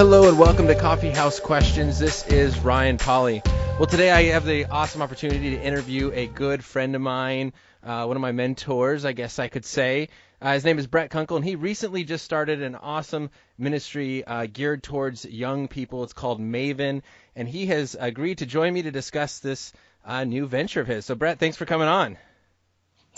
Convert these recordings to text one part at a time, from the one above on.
Hello and welcome to Coffee House Questions. This is Ryan Pauly. Well, today I have the awesome opportunity to interview a good friend of mine, uh, one of my mentors, I guess I could say. Uh, his name is Brett Kunkle, and he recently just started an awesome ministry uh, geared towards young people. It's called Maven, and he has agreed to join me to discuss this uh, new venture of his. So, Brett, thanks for coming on.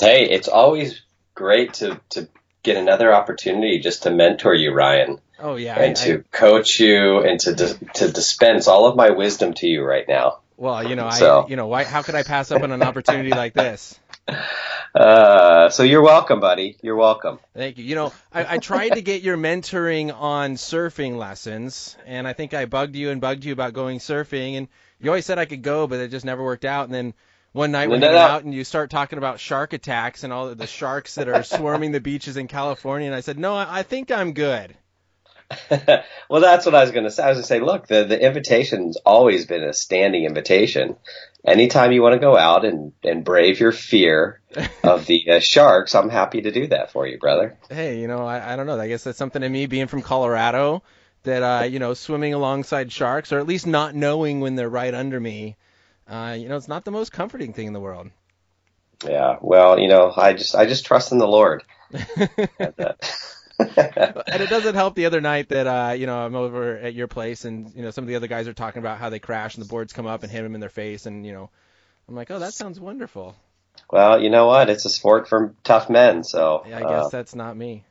Hey, it's always great to, to get another opportunity just to mentor you, Ryan. Oh yeah, and I, to I, coach you and to to dispense all of my wisdom to you right now. Well, you know, so. I you know, why how could I pass up on an opportunity like this? Uh, so you're welcome, buddy. You're welcome. Thank you. You know, I, I tried to get your mentoring on surfing lessons, and I think I bugged you and bugged you about going surfing, and you always said I could go, but it just never worked out. And then one night when No, you no, went no. out and you start talking about shark attacks and all the sharks that are swarming the beaches in California, and I said, no, I, I think I'm good. well, that's what I was going to say. I was going to say, look, the, the invitation's always been a standing invitation. Anytime you want to go out and, and brave your fear of the uh, sharks, I'm happy to do that for you, brother. Hey, you know, I, I don't know. I guess that's something to me being from Colorado that, uh, you know, swimming alongside sharks, or at least not knowing when they're right under me, uh, you know, it's not the most comforting thing in the world. Yeah. Well, you know, I just I just trust in the Lord. And, uh, it doesn't help the other night that uh, you know I'm over at your place and you know some of the other guys are talking about how they crash and the boards come up and hit them in their face and you know I'm like oh that sounds wonderful. well, you know what? It's a sport for tough men, so. Yeah, I guess that's not me.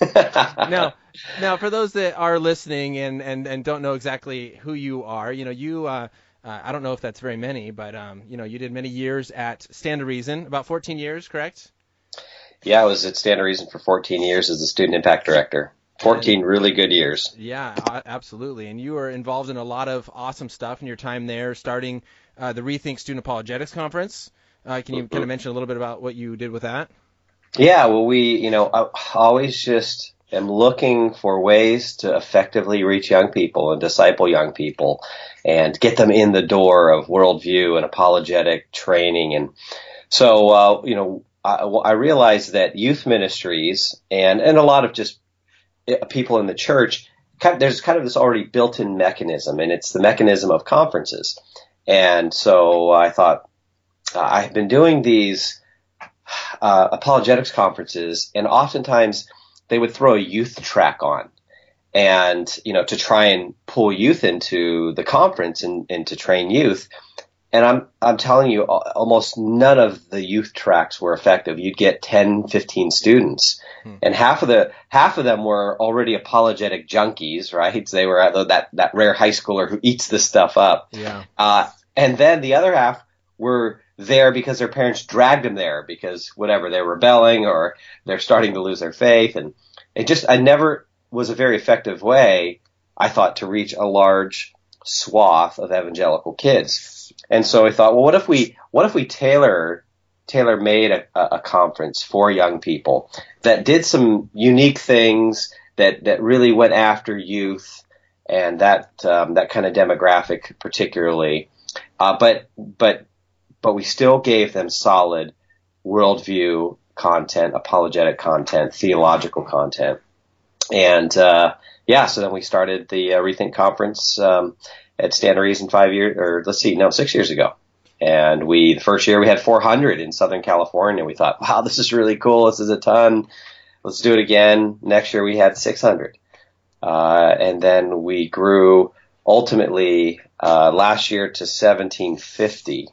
Now, now for those that are listening and and and don't know exactly who you are, you know you. Uh, uh, I don't know if that's very many, but um, you know, you did many years at Stand to Reason, about 14 years, correct? Yeah, I was at Stand to Reason for 14 years as the student impact director. 14 really good years. Yeah, absolutely. And you were involved in a lot of awesome stuff in your time there, starting uh, the Rethink Student Apologetics Conference. Uh, can you kind of mention a little bit about what you did with that? Yeah, well, we, you know, I always just am looking for ways to effectively reach young people and disciple young people and get them in the door of worldview and apologetic training. And so, uh, you know, I, I realized that youth ministries and, and a lot of just uh, people in the church, there's kind of this already built-in mechanism, and it's the mechanism of conferences. And so I thought uh, I've been doing these uh, apologetics conferences, and oftentimes they would throw a youth track on, and you know to try and pull youth into the conference and, and to train youth. And I'm I'm telling you, almost none of the youth tracks were effective. You'd get 10, 15 students, and half of the half of them were already apologetic junkies, right? They were at that that rare high schooler who eats this stuff up. Yeah. Uh, and then the other half were there because their parents dragged them there because whatever they're rebelling or they're starting to lose their faith, and it just I never was a very effective way I thought to reach a large swath of evangelical kids. And so I thought, well, what if we what if we tailor tailor made a, a conference for young people that did some unique things that that really went after youth and that um, that kind of demographic particularly, uh, but but but we still gave them solid worldview content, apologetic content, theological content, and uh, yeah, so then we started the uh, Rethink conference um, at Stand Reason five years, or let's see, no, six years ago. And we, the first year we had 400 in Southern California. We thought, wow, this is really cool. This is a ton. Let's do it again. Next year we had 600. Uh, and then we grew ultimately, uh, last year to 1750.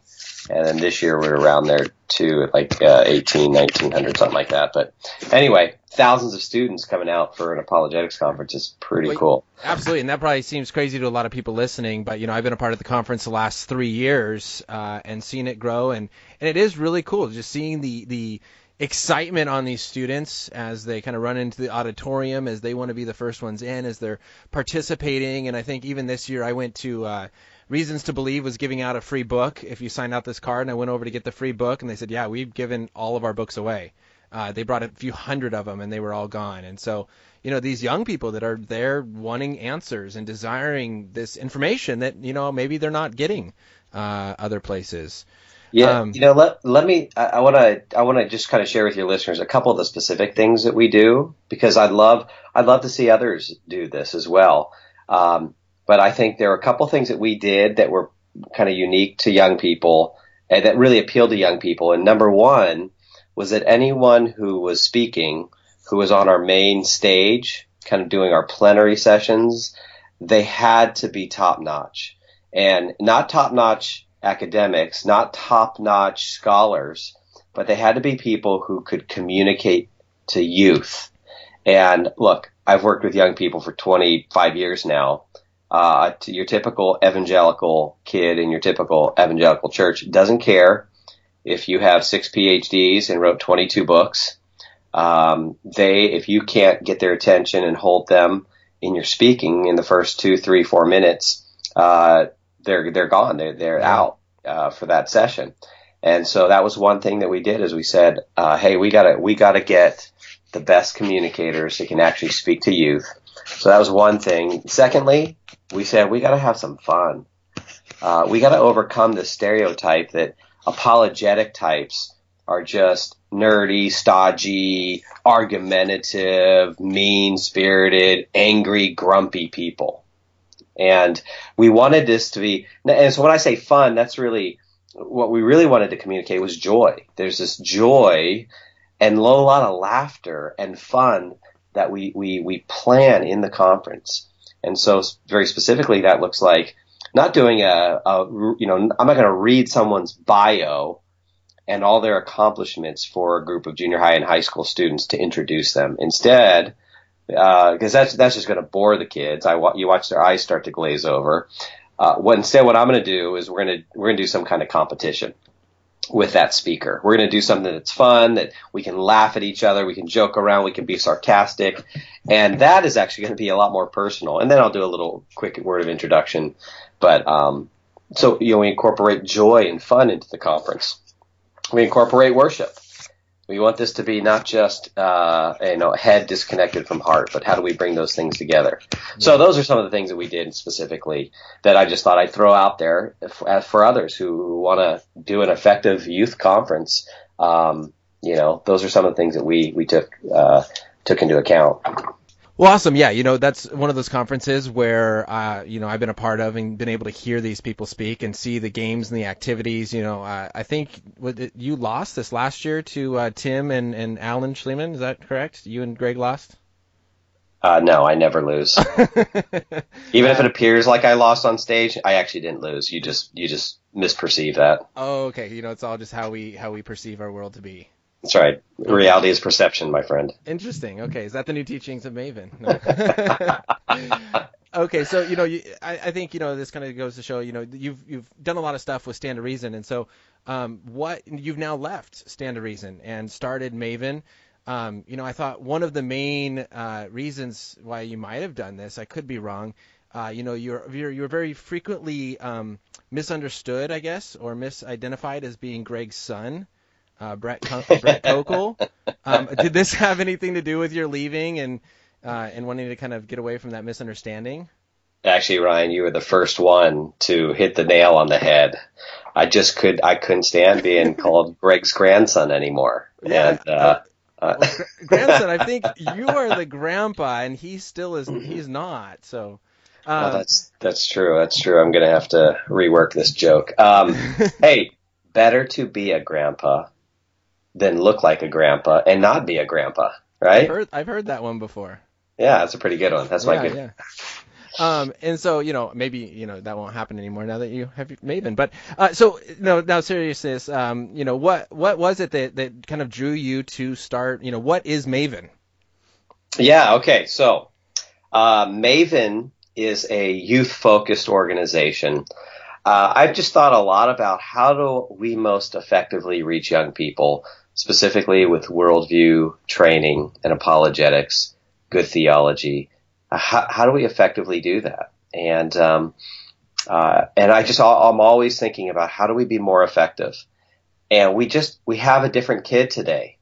And then this year we're around there too, at like, uh, 18, 1900, something like that. But anyway, thousands of students coming out for an apologetics conference is pretty Wait. cool. Absolutely, and that probably seems crazy to a lot of people listening, but you know, I've been a part of the conference the last three years uh, and seen it grow, and and it is really cool just seeing the the excitement on these students as they kind of run into the auditorium, as they want to be the first ones in, as they're participating, and I think even this year I went to. Uh, Reasons to Believe was giving out a free book if you signed out this card, and I went over to get the free book, and they said, "Yeah, we've given all of our books away." Uh, they brought a few hundred of them, and they were all gone. And so, you know, these young people that are there wanting answers and desiring this information that you know maybe they're not getting uh, other places. Yeah, Um, you know, let let me. I want to. I want to just kind of share with your listeners a couple of the specific things that we do because I'd love. I'd love to see others do this as well. Um, but I think there are a couple things that we did that were kind of unique to young people and that really appealed to young people. And number one was that anyone who was speaking, who was on our main stage, kind of doing our plenary sessions, they had to be top notch and not top notch academics, not top notch scholars, but they had to be people who could communicate to youth. And look, I've worked with young people for 25 years now. Uh, your typical evangelical kid in your typical evangelical church doesn't care if you have six PhDs and wrote 22 books. Um, they, if you can't get their attention and hold them in your speaking in the first two, three, four minutes, uh, they're they're gone. They're they're out uh, for that session. And so that was one thing that we did is we said, uh, hey, we gotta we gotta get the best communicators that can actually speak to youth. So that was one thing. Secondly, we said we gotta have some fun. Uh, we gotta overcome the stereotype that apologetic types are just nerdy, stodgy, argumentative, mean spirited, angry, grumpy people. And we wanted this to be, and so when I say fun, that's really what we really wanted to communicate was joy. There's this joy and a lot of laughter and fun that we, we, we plan in the conference. And so very specifically, that looks like not doing a, a you know, I'm not going to read someone's bio and all their accomplishments for a group of junior high and high school students to introduce them. Instead, because uh, that's that's just going to bore the kids. I you watch their eyes start to glaze over. Uh, what, instead, what I'm going to do is we're going to we're going to do some kind of competition with that speaker. We're going to do something that's fun, that we can laugh at each other, we can joke around, we can be sarcastic, and that is actually going to be a lot more personal. And then I'll do a little quick word of introduction. But um, so you know, we incorporate joy and fun into the conference. We incorporate worship. We want this to be not just uh, you know head disconnected from heart, but how do we bring those things together? Yeah. So those are some of the things that we did specifically that I just thought I'd throw out there for, for others who want to do an effective youth conference. Um, you know, those are some of the things that we we took uh, took into account. Well, awesome. Yeah, you know, that's one of those conferences where, uh, you know, I've been a part of and been able to hear these people speak and see the games and the activities. You know, uh, I think it, you lost this last year to uh, Tim and, and Alan Shlemon. Is that correct? You and Greg lost? Uh, no, I never lose. Even if it appears like I lost on stage, I actually didn't lose. You just you just misperceive that. Oh, okay. You know, it's all just how we how we perceive our world to be. That's right. Reality is perception, my friend. Interesting. Okay, is that the new teachings of Maven? No. okay, so you know, you, I, I think you know this kind of goes to show you know you've you've done a lot of stuff with Stand to Reason, and so um, what you've now left Stand to Reason and started Maven. Um, you know, I thought one of the main uh, reasons why you might have done this, I could be wrong. Uh, you know, you're, you're you're very frequently um, misunderstood, I guess, or misidentified as being Greg's son uh, Brett Brett Koukl. Um, did this have anything to do with your leaving and uh, and wanting to kind of get away from that misunderstanding? Actually, Ryan, you were the first one to hit the nail on the head. I just could I couldn't stand being called Greg's grandson anymore. Yeah. And, uh, uh, well, grandson, I think you are the grandpa, and he still is. He's not. So. Um, that's that's true. That's true. I'm gonna have to rework this joke. Um, hey, better to be a grandpa than look like a grandpa and not be a grandpa, right? I've heard, I've heard that one before. Yeah, that's a pretty good one. That's my yeah, good. Yeah. Um, and so you know maybe you know that won't happen anymore now that you have Maven. But uh, so no, now seriousness, um, you know what what was it that that kind of drew you to start? You know what is Maven? Yeah. Okay. So uh, Maven is a youth focused organization uh, I've just thought a lot about how do we most effectively reach young people, specifically with worldview training and apologetics, good theology. Uh, how, how, do we effectively do that? And um, uh, and I just I'm always thinking about how do we be more effective. And we just we have a different kid today.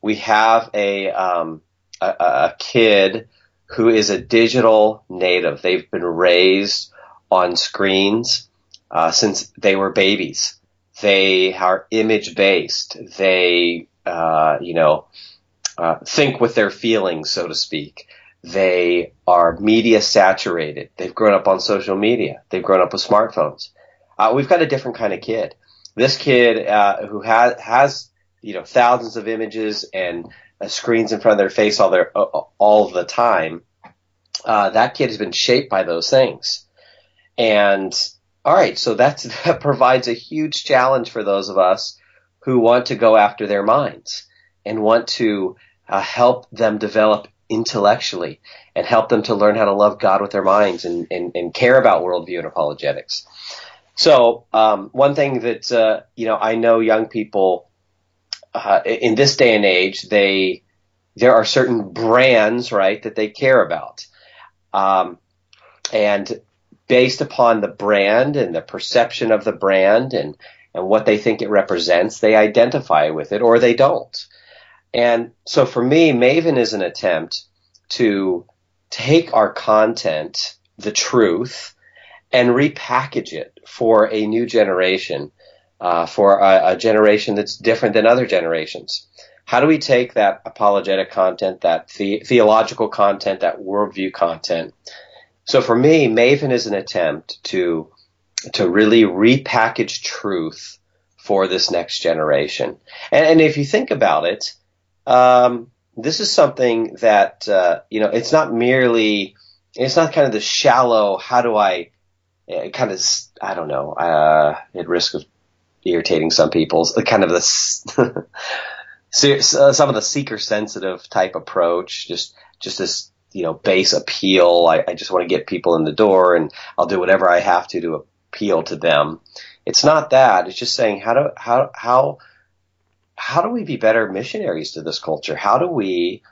We have a um, a, a kid who is a digital native. They've been raised on screens uh, since they were babies. They are image based. They, uh, you know, uh, think with their feelings, so to speak. They are media saturated. They've grown up on social media. They've grown up with smartphones. Uh, we've got a different kind of kid. This kid uh, who has has you know thousands of images and uh, screens in front of their face all their all the time. Uh, that kid has been shaped by those things, and all right, so that provides a huge challenge for those of us who want to go after their minds and want to uh, help them develop intellectually and help them to learn how to love God with their minds and, and, and care about worldview and apologetics. So um, one thing that uh, you know I know young people uh, in this day and age they there are certain brands right that they care about, um, and based upon the brand and the perception of the brand and and what they think it represents, they identify with it or they don't. And so for me, Maven is an attempt to take our content, the truth, and repackage it for a new generation, uh, for a, a generation that's different than other generations. How do we take that apologetic content, that the- theological content, that worldview content? So for me, Maven is an attempt to to really repackage truth for this next generation. And, and if you think about it, um, this is something that uh, you know it's not merely it's not kind of the shallow how do I uh, kind of I don't know uh, at risk of irritating some people the kind of this uh, some of the seeker sensitive type approach just just this you know base appeal I, I just want to get people in the door and I'll do whatever I have to to appeal to them it's not that it's just saying how do how how how do we be better missionaries to this culture? How do we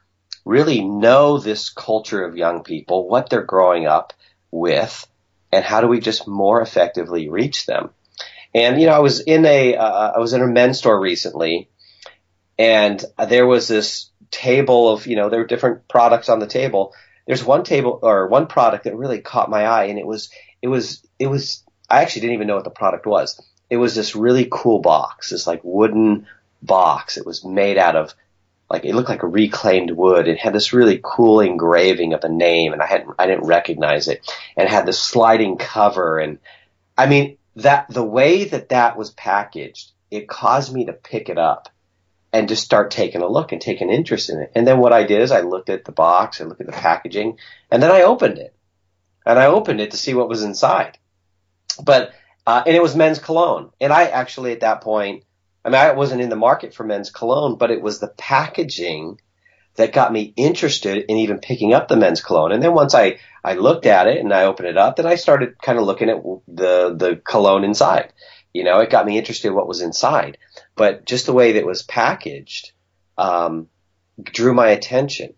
really know this culture of young people, what they're growing up with, and how do we just more effectively reach them? And you know, I was in a uh, I was in a men's store recently, and there was this table of you know there were different products on the table. There's one table or one product that really caught my eye, and it was it was it was I actually didn't even know what the product was. It was this really cool box, this like wooden box. It was made out of like it looked like a reclaimed wood. It had this really cool engraving of a name, and I hadn't I didn't recognize it. And it had this sliding cover, and I mean that the way that that was packaged, it caused me to pick it up and just start taking a look and take an interest in it. And then what I did is I looked at the box, I looked at the packaging, and then I opened it, and I opened it to see what was inside. But uh, and it was men's cologne, and I actually at that point I mean, I wasn't in the market for men's cologne, but it was the packaging that got me interested in even picking up the men's cologne. And then once I, I looked at it and I opened it up, then I started kind of looking at the, the cologne inside. You know, it got me interested in what was inside. But just the way that it was packaged, um, drew my attention.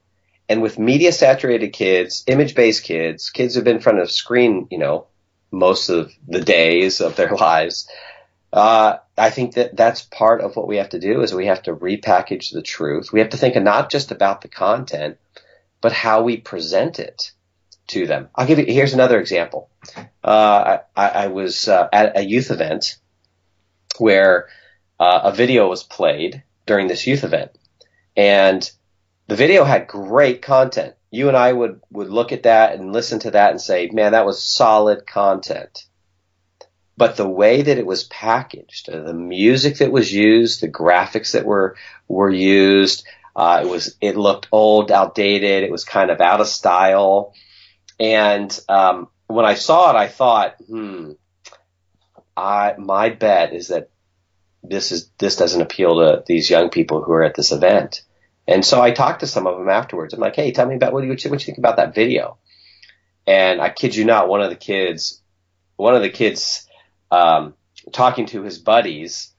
And with media saturated kids, image based kids, kids who've been in front of screen, you know, most of the days of their lives, uh, I think that that's part of what we have to do is we have to repackage the truth. We have to think not just about the content, but how we present it to them. I'll give you, here's another example. Uh, I, I, was uh, at a youth event where uh, a video was played during this youth event and the video had great content. You and I would, would look at that and listen to that and say, man, that was solid content but the way that it was packaged, the music that was used, the graphics that were were used, uh, it was it looked old, outdated. It was kind of out of style. And um, when I saw it, I thought, hmm, I my bet is that this is this doesn't appeal to these young people who are at this event. And so I talked to some of them afterwards. I'm like, hey, tell me about what do you what you think about that video? And I kid you not, one of the kids, one of the kids um, talking to his buddies,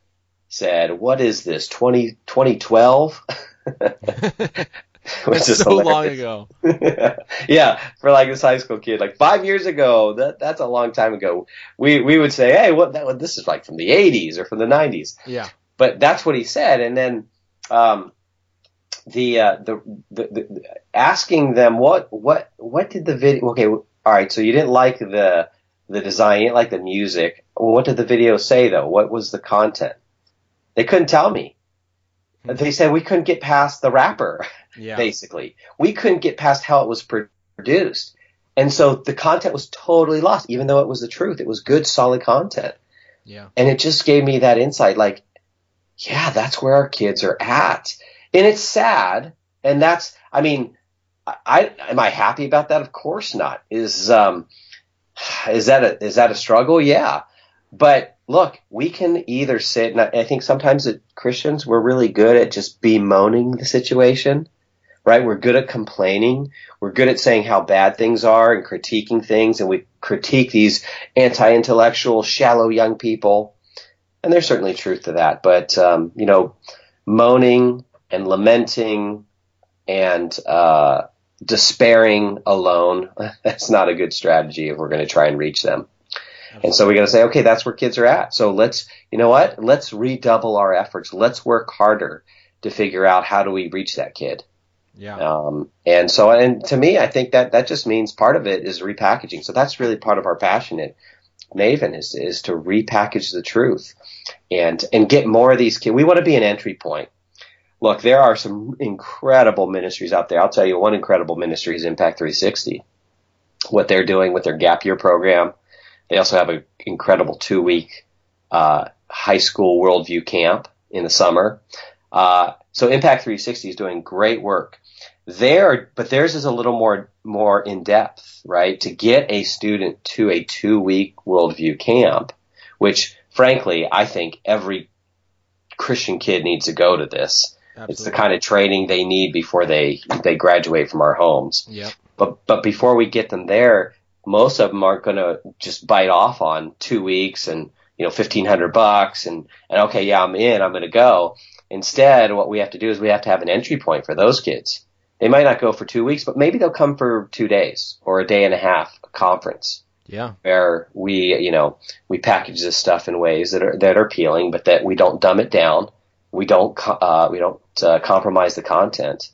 said, "What is this? 20, 2012?" Which is so long ago. yeah, for like this high school kid, like five years ago. That that's a long time ago. We we would say, "Hey, what that this is like from the '80s or from the '90s." Yeah. But that's what he said, and then um, the, uh, the, the the asking them what what what did the video? Okay, all right. So you didn't like the the design, you didn't like the music. Well, what did the video say though? What was the content? They couldn't tell me. They said we couldn't get past the wrapper, Yeah. basically. We couldn't get past how it was produced. And so the content was totally lost, even though it was the truth. It was good, solid content. Yeah. And it just gave me that insight like, yeah, that's where our kids are at. And it's sad. And that's, I mean, I, am I happy about that? Of course not. Is, um, is that a, is that a struggle? Yeah. But look, we can either sit, and I, I think sometimes at Christians, we're really good at just bemoaning the situation, right? We're good at complaining. We're good at saying how bad things are and critiquing things, and we critique these anti-intellectual, shallow young people. And there's certainly truth to that. But, um, you know, moaning and lamenting and, uh, despairing alone, that's not a good strategy if we're going to try and reach them. And so we got to say, okay, that's where kids are at. So let's, you know what? Let's redouble our efforts. Let's work harder to figure out how do we reach that kid. Yeah. Um, and so, and to me, I think that that just means part of it is repackaging. So that's really part of our passion at Maven is, is to repackage the truth and, and get more of these kids. We want to be an entry point. Look, there are some incredible ministries out there. I'll tell you one incredible ministry is Impact 360. What they're doing with their gap year program. They also have an incredible two week, uh, high school worldview camp in the summer. Uh, so Impact 360 is doing great work there, but theirs is a little more, more in depth, right? To get a student to a two week worldview camp, which frankly, I think every Christian kid needs to go to this. Absolutely. It's the kind of training they need before they, they graduate from our homes. Yep. But, but before we get them there, most of them aren't going to just bite off on two weeks and, you know, 1500 bucks and, and okay, yeah, I'm in, I'm going to go. Instead, what we have to do is we have to have an entry point for those kids. They might not go for two weeks, but maybe they'll come for two days or a day and a half a conference Yeah. where we, you know, we package this stuff in ways that are, that are appealing, but that we don't dumb it down. We don't, uh, we don't uh, compromise the content.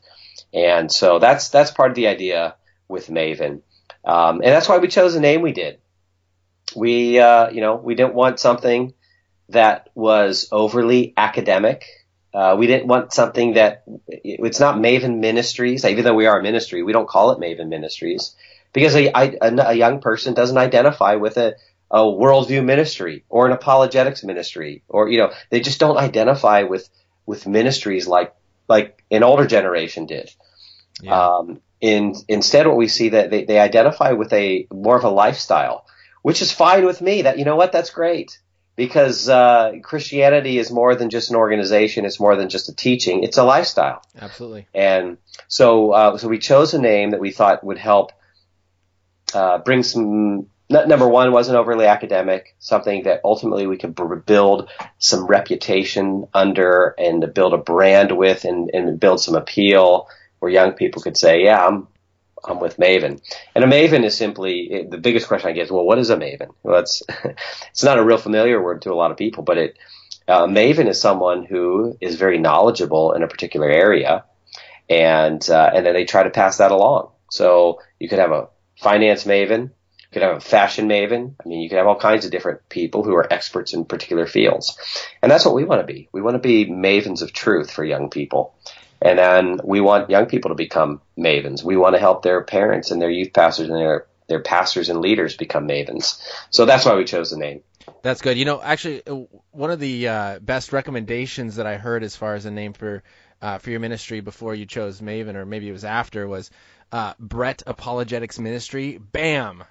And so that's, that's part of the idea with Maven. Um, and that's why we chose the name we did. We, uh, you know, we didn't want something that was overly academic. Uh, we didn't want something that it's not Maven Ministries, even though we are a ministry. We don't call it Maven Ministries because a, a, a young person doesn't identify with a, a worldview ministry or an apologetics ministry, or you know, they just don't identify with with ministries like like an older generation did. Yeah. Um, in, instead, what we see that they, they identify with a more of a lifestyle, which is fine with me. That you know what, that's great because uh, Christianity is more than just an organization. It's more than just a teaching. It's a lifestyle. Absolutely. And so, uh, so we chose a name that we thought would help uh, bring some. Number one wasn't overly academic, something that ultimately we could build some reputation under and build a brand with and, and build some appeal where young people could say, yeah, I'm, I'm with Maven. And a Maven is simply, the biggest question I get is, well, what is a Maven? Well, it's, it's not a real familiar word to a lot of people, but it, uh, Maven is someone who is very knowledgeable in a particular area and, uh, and then they try to pass that along. So you could have a finance Maven, you could have a fashion maven. I mean, you could have all kinds of different people who are experts in particular fields. And that's what we want to be. We want to be mavens of truth for young people. And then we want young people to become mavens. We want to help their parents and their youth pastors and their, their pastors and leaders become mavens. So that's why we chose the name. That's good. You know, actually, uh, one of the uh, best recommendations that I heard as far as a name for uh, for your ministry before you chose Maven, or maybe it was after, was uh, Brett Apologetics Ministry. Bam.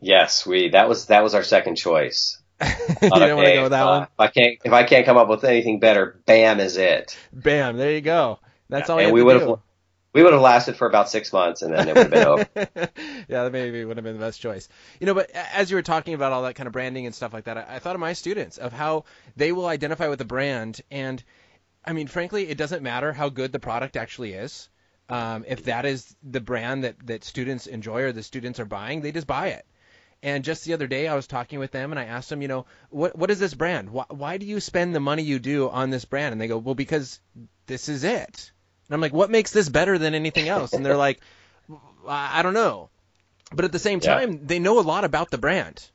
Yes, we that was that was our second choice. you don't want to go with that uh, one. If I can't if I can't come up with anything better, bam is it. Bam. There you go. That's all. and we would have we would have lasted for about six months and then it would have been over. yeah, that maybe would have been the best choice. You know, but as you were talking about all that kind of branding and stuff like that, I, I thought of my students of how they will identify with the brand, and I mean, frankly, it doesn't matter how good the product actually is. Um, if that is the brand that that students enjoy or the students are buying, they just buy it. And just the other day, I was talking with them, and I asked them, you know, what what is this brand? Why, why do you spend the money you do on this brand? And they go, well, because this is it. And I'm like, what makes this better than anything else? And they're like, I don't know. But at the same Yeah. time, they know a lot about the brand.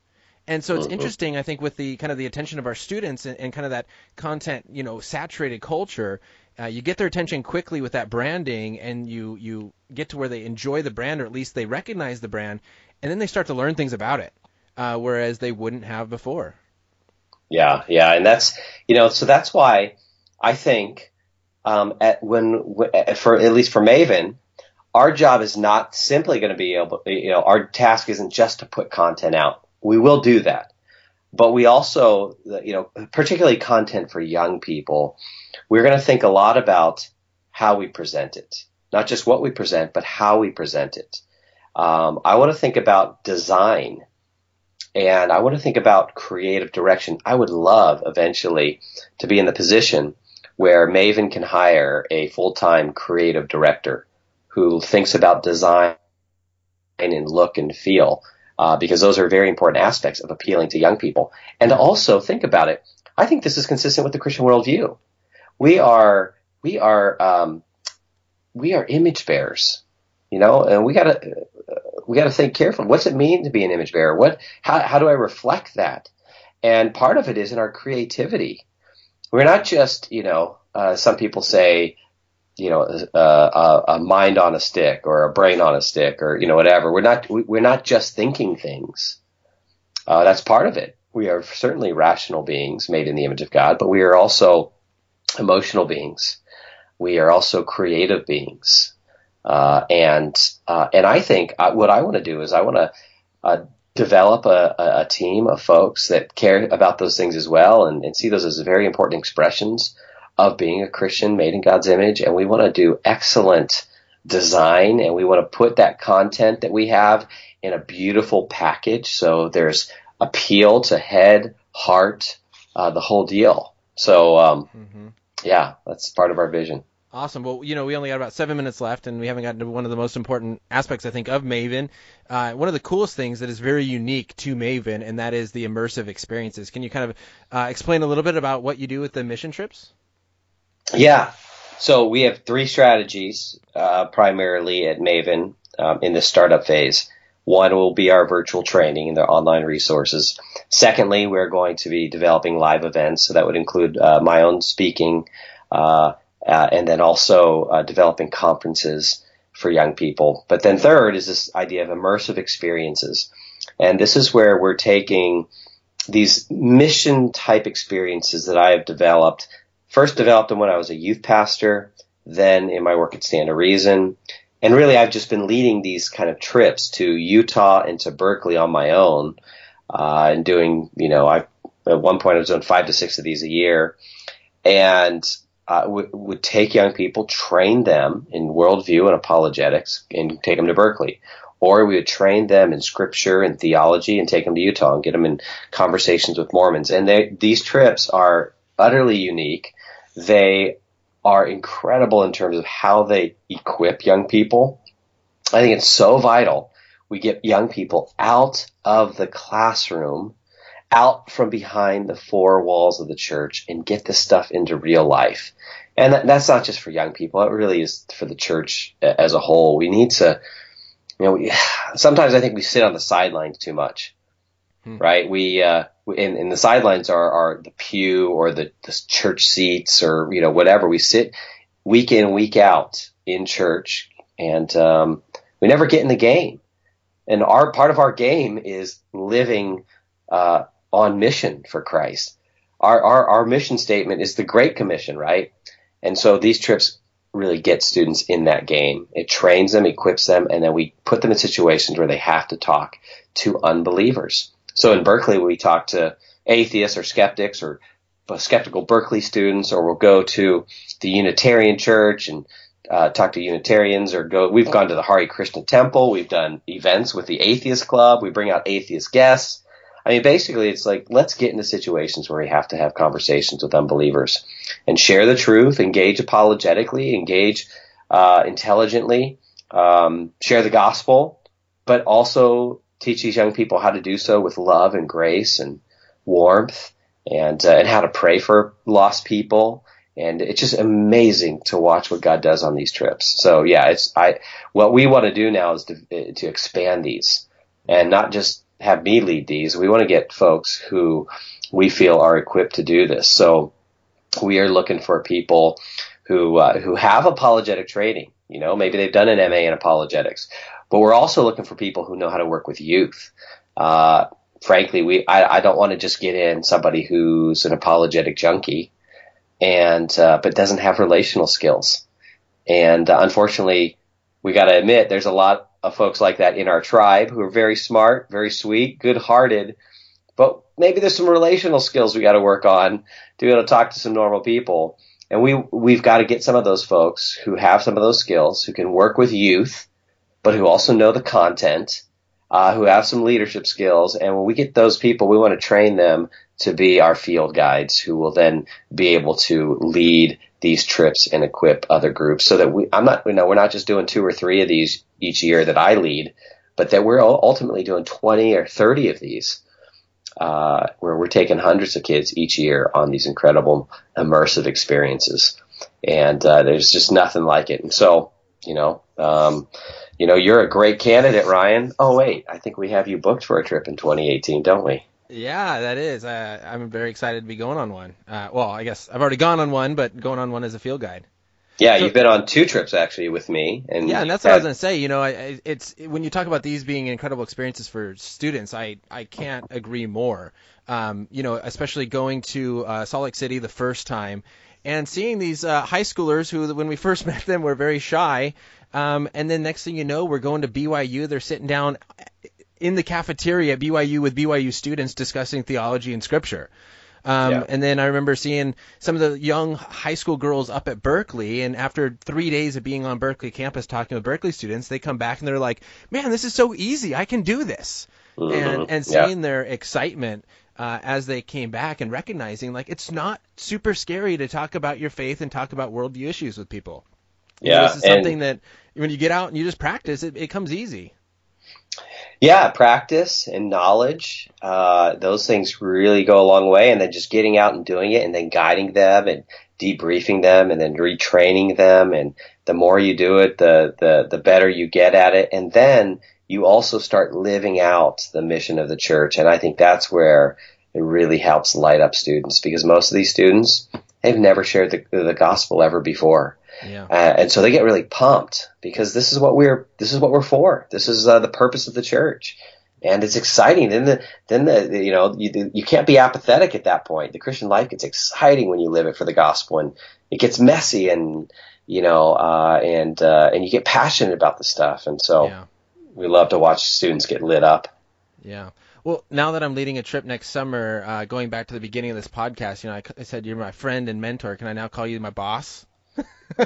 And so it's Mhm. interesting, I think, with the kind of the attention of our students and, and kind of that content, you know, saturated culture, uh, you get their attention quickly with that branding, and you you get to where they enjoy the brand, or at least they recognize the brand, and then they start to learn things about it, uh, whereas they wouldn't have before. Yeah, yeah, and that's you know, so that's why I think um, at when for at least for Maven, our job is not simply going to be able, you know, our task isn't just to put content out. We will do that, but we also, you know, particularly content for young people, we're going to think a lot about how we present it, not just what we present, but how we present it. Um, I want to think about design and I want to think about creative direction. I would love eventually to be in the position where Maven can hire a full-time creative director who thinks about design and look and feel, uh, because those are very important aspects of appealing to young people. And also think about it, I think this is consistent with the Christian worldview. We are we are um, we are image bearers, you know, and we gotta we gotta think carefully. What's it mean to be an image bearer? What how how do I reflect that? And part of it is in our creativity. We're not just you know uh, some people say you know, uh, a, a, mind on a stick or a brain on a stick or, you know, whatever. We're not, we're not just thinking things. Uh, that's part of it. We are certainly rational beings made in the image of God, but we are also emotional beings. We are also creative beings. Uh, and, uh, and I think uh, what I want to do is I want to, uh, develop a, a, team of folks that care about those things as well and, and see those as very important expressions of being a Christian made in God's image, and we want to do excellent design, and we want to put that content that we have in a beautiful package. So there's appeal to head, heart, uh, the whole deal. So um, mm-hmm. yeah, that's part of our vision. Awesome. Well, you know, we only got about seven minutes left, and we haven't gotten to one of the most important aspects, I think, of Maven. Uh, one of the coolest things that is very unique to Maven, and that is the immersive experiences. Can you kind of uh, explain a little bit about what you do with the mission trips? Yeah. So we have three strategies uh, primarily at Maven um, in the startup phase. One will be our virtual training and their online resources. Secondly, we're going to be developing live events, so that would include uh, my own speaking, uh, uh and then also uh, developing conferences for young people. But then third is this idea of immersive experiences, and this is where we're taking these mission type experiences that I have developed First developed them when I was a youth pastor, then in my work at Stand to Reason. And really, I've just been leading these kind of trips to Utah and to Berkeley on my own, uh, and doing, you know, I, at one point I was doing five to six of these a year. And uh, w- would take young people, train them in worldview and apologetics, and take them to Berkeley. Or we would train them in scripture and theology and take them to Utah and get them in conversations with Mormons. And they, these trips are utterly unique. They are incredible in terms of how they equip young people. I think it's so vital we get young people out of the classroom, out from behind the four walls of the church and get this stuff into real life. And that, that's not just for young people. It really is for the church as a whole. We need to, you know, we, sometimes I think we sit on the sidelines too much, hmm. right? We, uh, in, in the sidelines are, are the pew or the, the church seats or, you know, whatever. We sit week in, week out in church and, um, we never get in the game. And our part of our game is living, uh, on mission for Christ. Our, our, our mission statement is the Great Commission, right? And so these trips really get students in that game. It trains them, equips them, and then we put them in situations where they have to talk to unbelievers. So in Berkeley, we talk to atheists or skeptics or skeptical Berkeley students, or we'll go to the Unitarian Church and uh, talk to Unitarians, or go. We've gone to the Hare Krishna Temple. We've done events with the Atheist Club. We bring out atheist guests. I mean, basically, it's like let's get into situations where we have to have conversations with unbelievers and share the truth, engage apologetically, engage uh, intelligently, um, share the gospel, but also teach these young people how to do so with love and grace and warmth and uh, and how to pray for lost people and it's just amazing to watch what God does on these trips. So yeah, it's I what we want to do now is to to expand these and not just have me lead these. We want to get folks who we feel are equipped to do this. So we are looking for people who uh, who have apologetic training. You know, maybe they've done an MA in apologetics, but we're also looking for people who know how to work with youth. Uh, frankly, we I, I don't want to just get in somebody who's an apologetic junkie and uh, but doesn't have relational skills. And uh, unfortunately, we got to admit there's a lot folks like that in our tribe who are very smart, very sweet, good-hearted, but maybe there's some relational skills we got to work on to be able to talk to some normal people. And we we've got to get some of those folks who have some of those skills, who can work with youth, but who also know the content, uh, who have some leadership skills. And when we get those people, we want to train them to be our field guides, who will then be able to lead these trips and equip other groups. So that we, I'm not, you know, we're not just doing two or three of these each year that I lead, but that we're ultimately doing 20 or 30 of these uh, where we're taking hundreds of kids each year on these incredible immersive experiences. And uh, there's just nothing like it. And so, you know, um, you know, you're a great candidate, Ryan. Oh wait, I think we have you booked for a trip in 2018, don't we? Yeah, that is. Uh, I'm very excited to be going on one. Uh, well, I guess I've already gone on one, but going on one as a field guide. Yeah, so, you've been on two trips actually with me, and yeah, and that's what I was gonna say. You know, I, it's when you talk about these being incredible experiences for students, I I can't agree more. Um, you know, especially going to uh, Salt Lake City the first time and seeing these uh, high schoolers who, when we first met them, were very shy, um, and then next thing you know, we're going to BYU. They're sitting down in the cafeteria at BYU with BYU students discussing theology and scripture. Um, yeah. And then I remember seeing some of the young high school girls up at Berkeley, and after three days of being on Berkeley campus talking with Berkeley students, they come back and they're like, "Man, this is so easy! I can do this!" Mm-hmm. And and seeing yeah. their excitement uh, as they came back and recognizing like it's not super scary to talk about your faith and talk about worldview issues with people. Yeah, you know, this is something that when you get out and you just practice, it, it comes easy. Yeah, practice and knowledge, uh, those things really go a long way. And then just getting out and doing it and then guiding them and debriefing them and then retraining them. And the more you do it, the, the, the better you get at it. And then you also start living out the mission of the church. And I think that's where it really helps light up students because most of these students, they've never shared the, the gospel ever before. Yeah. Uh, and so they get really pumped because this is what we're this is what we're for. This is uh, the purpose of the church, and it's exciting. Then the then the you know you you can't be apathetic at that point. The Christian life gets exciting when you live it for the gospel, and it gets messy and you know uh, and uh, and you get passionate about the stuff. And so yeah. we love to watch students get lit up. Yeah. Well, now that I'm leading a trip next summer, uh, going back to the beginning of this podcast, you know, I, I said you're my friend and mentor. Can I now call you my boss? Are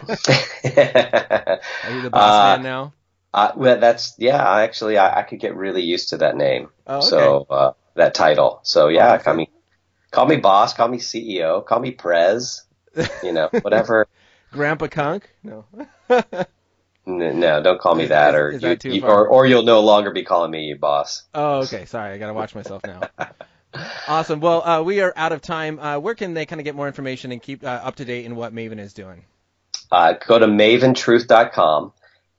you the boss uh, man now? Uh, well, that's yeah. Actually, I, I, could get really used to that name. Oh, okay. So uh, that title. So yeah, oh, call me, call me boss, call me CEO, call me Prez. You know, whatever. Grandpa Kunk? No. no, don't call me is, that, is, or is you, that you, or or you'll no longer be calling me boss. Oh, okay. Sorry, I gotta watch myself now. awesome. Well, uh, we are out of time. Uh, where can they kind of get more information and keep uh, up to date in what Maven is doing? Uh, go to maventruth.com.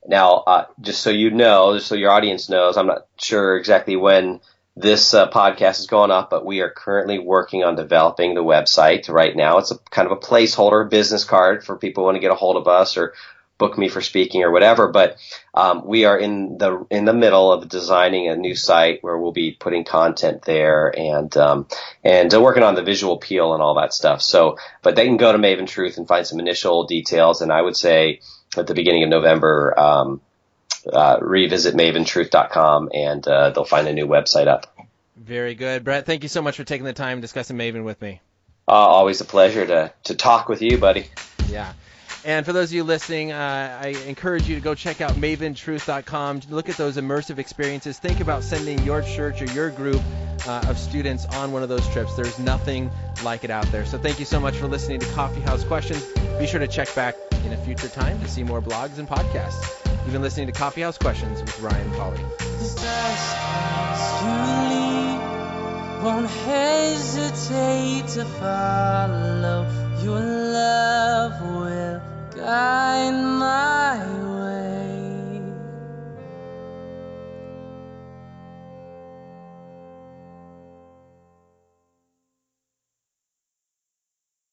Now, uh, just so you know, just so your audience knows, I'm not sure exactly when this uh, podcast is going up, but we are currently working on developing the website right now. It's a kind of a placeholder business card for people who want to get a hold of us or book me for speaking or whatever. But um, we are in the in the middle of designing a new site where we'll be putting content there and um, and uh, working on the visual appeal and all that stuff. So, but they can go to Maven Truth and find some initial details. And I would say at the beginning of November. Um, uh, revisit maventruth.com and uh, they'll find a new website up. Very good. Brett, thank you so much for taking the time discussing Maven with me. Uh, always a pleasure to, to talk with you, buddy. Yeah. And for those of you listening, uh, I encourage you to go check out maventruth.com. Look at those immersive experiences. Think about sending your church or your group uh, of students on one of those trips. There's nothing like it out there. So thank you so much for listening to Coffee House Questions. Be sure to check back in a future time to see more blogs and podcasts. You've been listening to Coffee House Questions with Ryan Pauly find my way.